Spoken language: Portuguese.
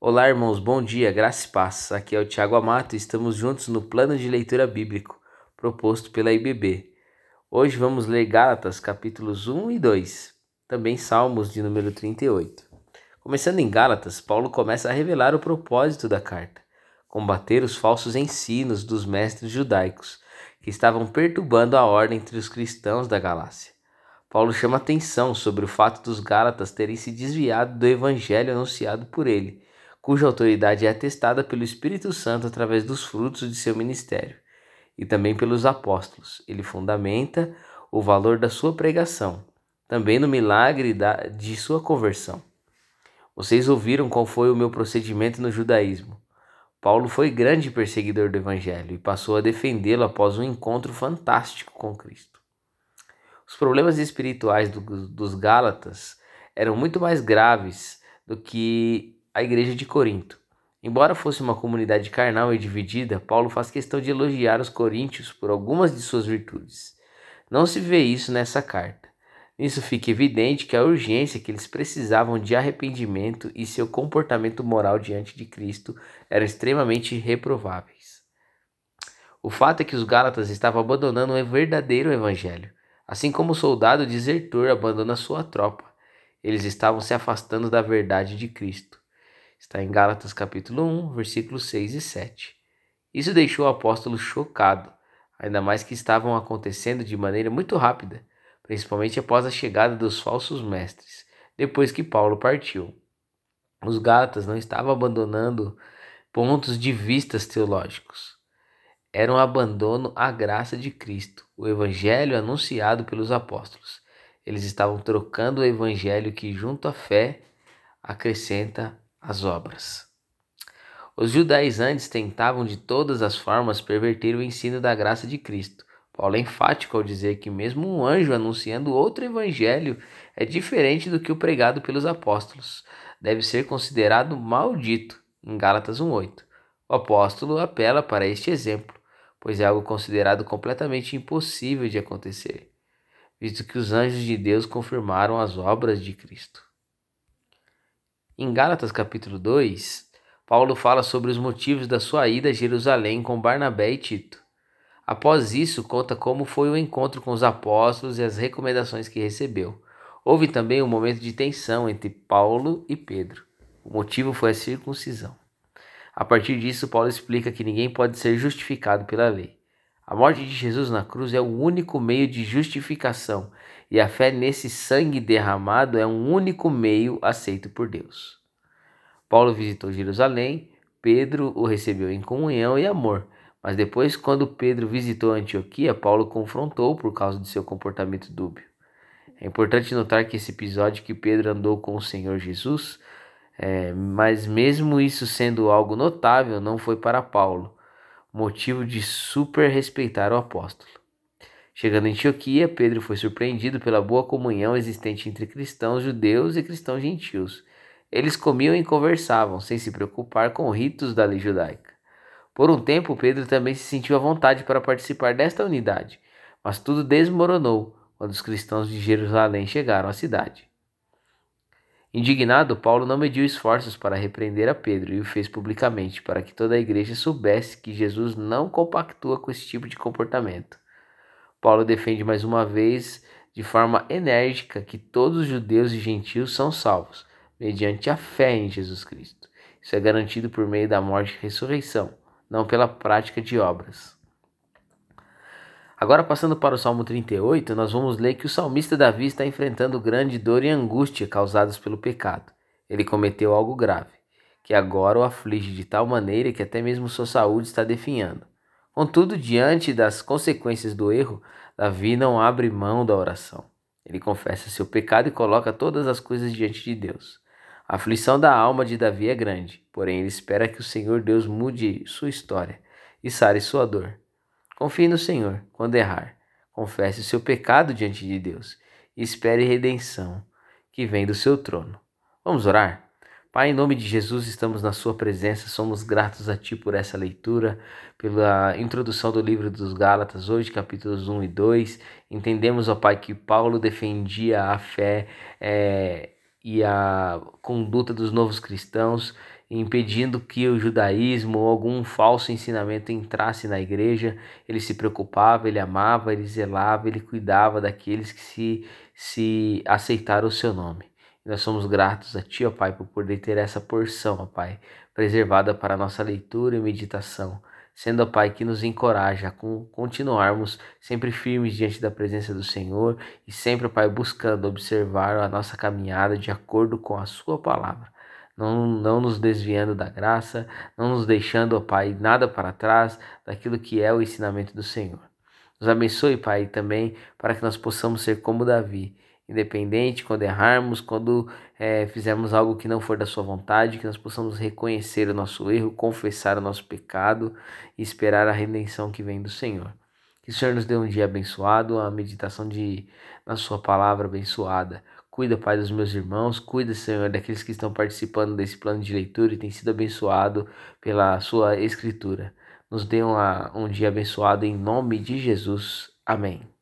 Olá, irmãos, bom dia, graça e paz. Aqui é o Tiago Amato e estamos juntos no plano de leitura bíblico proposto pela IBB. Hoje vamos ler Gálatas, capítulos 1 e 2, também Salmos de número 38. Começando em Gálatas, Paulo começa a revelar o propósito da carta: combater os falsos ensinos dos mestres judaicos que estavam perturbando a ordem entre os cristãos da Galácia. Paulo chama atenção sobre o fato dos Gálatas terem se desviado do evangelho anunciado por ele, cuja autoridade é atestada pelo Espírito Santo através dos frutos de seu ministério, e também pelos apóstolos. Ele fundamenta o valor da sua pregação, também no milagre de sua conversão. Vocês ouviram qual foi o meu procedimento no judaísmo. Paulo foi grande perseguidor do Evangelho e passou a defendê-lo após um encontro fantástico com Cristo. Os problemas espirituais do, dos Gálatas eram muito mais graves do que a igreja de Corinto. Embora fosse uma comunidade carnal e dividida, Paulo faz questão de elogiar os coríntios por algumas de suas virtudes. Não se vê isso nessa carta. Nisso fica evidente que a urgência que eles precisavam de arrependimento e seu comportamento moral diante de Cristo eram extremamente reprováveis. O fato é que os Gálatas estavam abandonando o verdadeiro evangelho. Assim como o soldado desertor abandona sua tropa, eles estavam se afastando da verdade de Cristo. Está em Gálatas capítulo 1, versículos 6 e 7. Isso deixou o apóstolo chocado, ainda mais que estavam acontecendo de maneira muito rápida, principalmente após a chegada dos falsos mestres, depois que Paulo partiu. Os Gálatas não estavam abandonando pontos de vistas teológicos era um abandono à graça de Cristo, o evangelho anunciado pelos apóstolos. Eles estavam trocando o evangelho que, junto à fé, acrescenta as obras. Os judaizantes tentavam de todas as formas perverter o ensino da graça de Cristo. Paulo é enfático ao dizer que, mesmo um anjo anunciando outro evangelho, é diferente do que o pregado pelos apóstolos. Deve ser considerado maldito, em Gálatas 1,8. O apóstolo apela para este exemplo pois é algo considerado completamente impossível de acontecer, visto que os anjos de Deus confirmaram as obras de Cristo. Em Gálatas capítulo 2, Paulo fala sobre os motivos da sua ida a Jerusalém com Barnabé e Tito. Após isso, conta como foi o encontro com os apóstolos e as recomendações que recebeu. Houve também um momento de tensão entre Paulo e Pedro. O motivo foi a circuncisão. A partir disso, Paulo explica que ninguém pode ser justificado pela lei. A morte de Jesus na cruz é o único meio de justificação e a fé nesse sangue derramado é um único meio aceito por Deus. Paulo visitou Jerusalém, Pedro o recebeu em comunhão e amor, mas depois, quando Pedro visitou Antioquia, Paulo confrontou por causa de seu comportamento dúbio. É importante notar que esse episódio que Pedro andou com o Senhor Jesus é, mas mesmo isso sendo algo notável, não foi para Paulo, motivo de super respeitar o apóstolo. Chegando em Antioquia, Pedro foi surpreendido pela boa comunhão existente entre cristãos judeus e cristãos gentios. Eles comiam e conversavam, sem se preocupar com ritos da lei judaica. Por um tempo, Pedro também se sentiu à vontade para participar desta unidade, mas tudo desmoronou quando os cristãos de Jerusalém chegaram à cidade. Indignado, Paulo não mediu esforços para repreender a Pedro e o fez publicamente, para que toda a igreja soubesse que Jesus não compactua com esse tipo de comportamento. Paulo defende mais uma vez, de forma enérgica, que todos os judeus e gentios são salvos, mediante a fé em Jesus Cristo. Isso é garantido por meio da morte e ressurreição, não pela prática de obras. Agora, passando para o Salmo 38, nós vamos ler que o salmista Davi está enfrentando grande dor e angústia causadas pelo pecado. Ele cometeu algo grave, que agora o aflige de tal maneira que até mesmo sua saúde está definhando. Contudo, diante das consequências do erro, Davi não abre mão da oração. Ele confessa seu pecado e coloca todas as coisas diante de Deus. A aflição da alma de Davi é grande, porém ele espera que o Senhor Deus mude sua história e sare sua dor. Confie no Senhor quando errar. Confesse o seu pecado diante de Deus e espere redenção que vem do seu trono. Vamos orar? Pai, em nome de Jesus, estamos na Sua presença, somos gratos a Ti por essa leitura, pela introdução do livro dos Gálatas, hoje, capítulos 1 e 2. Entendemos, ó Pai, que Paulo defendia a fé é, e a conduta dos novos cristãos, impedindo que o judaísmo ou algum falso ensinamento entrasse na igreja. Ele se preocupava, ele amava, ele zelava, ele cuidava daqueles que se, se aceitaram o seu nome. Nós somos gratos a Ti, ó Pai, por poder ter essa porção, ó Pai, preservada para a nossa leitura e meditação sendo, ó Pai, que nos encoraja a continuarmos sempre firmes diante da presença do Senhor e sempre, ó Pai, buscando observar a nossa caminhada de acordo com a Sua palavra. Não, não nos desviando da graça, não nos deixando, ó Pai, nada para trás daquilo que é o ensinamento do Senhor. Nos abençoe, Pai, também para que nós possamos ser como Davi independente quando errarmos, quando é, fizermos algo que não for da sua vontade, que nós possamos reconhecer o nosso erro, confessar o nosso pecado e esperar a redenção que vem do Senhor. Que o Senhor nos dê um dia abençoado, a meditação de, na sua palavra abençoada. Cuida, Pai, dos meus irmãos, cuida, Senhor, daqueles que estão participando desse plano de leitura e têm sido abençoado pela sua escritura. Nos dê uma, um dia abençoado em nome de Jesus. Amém.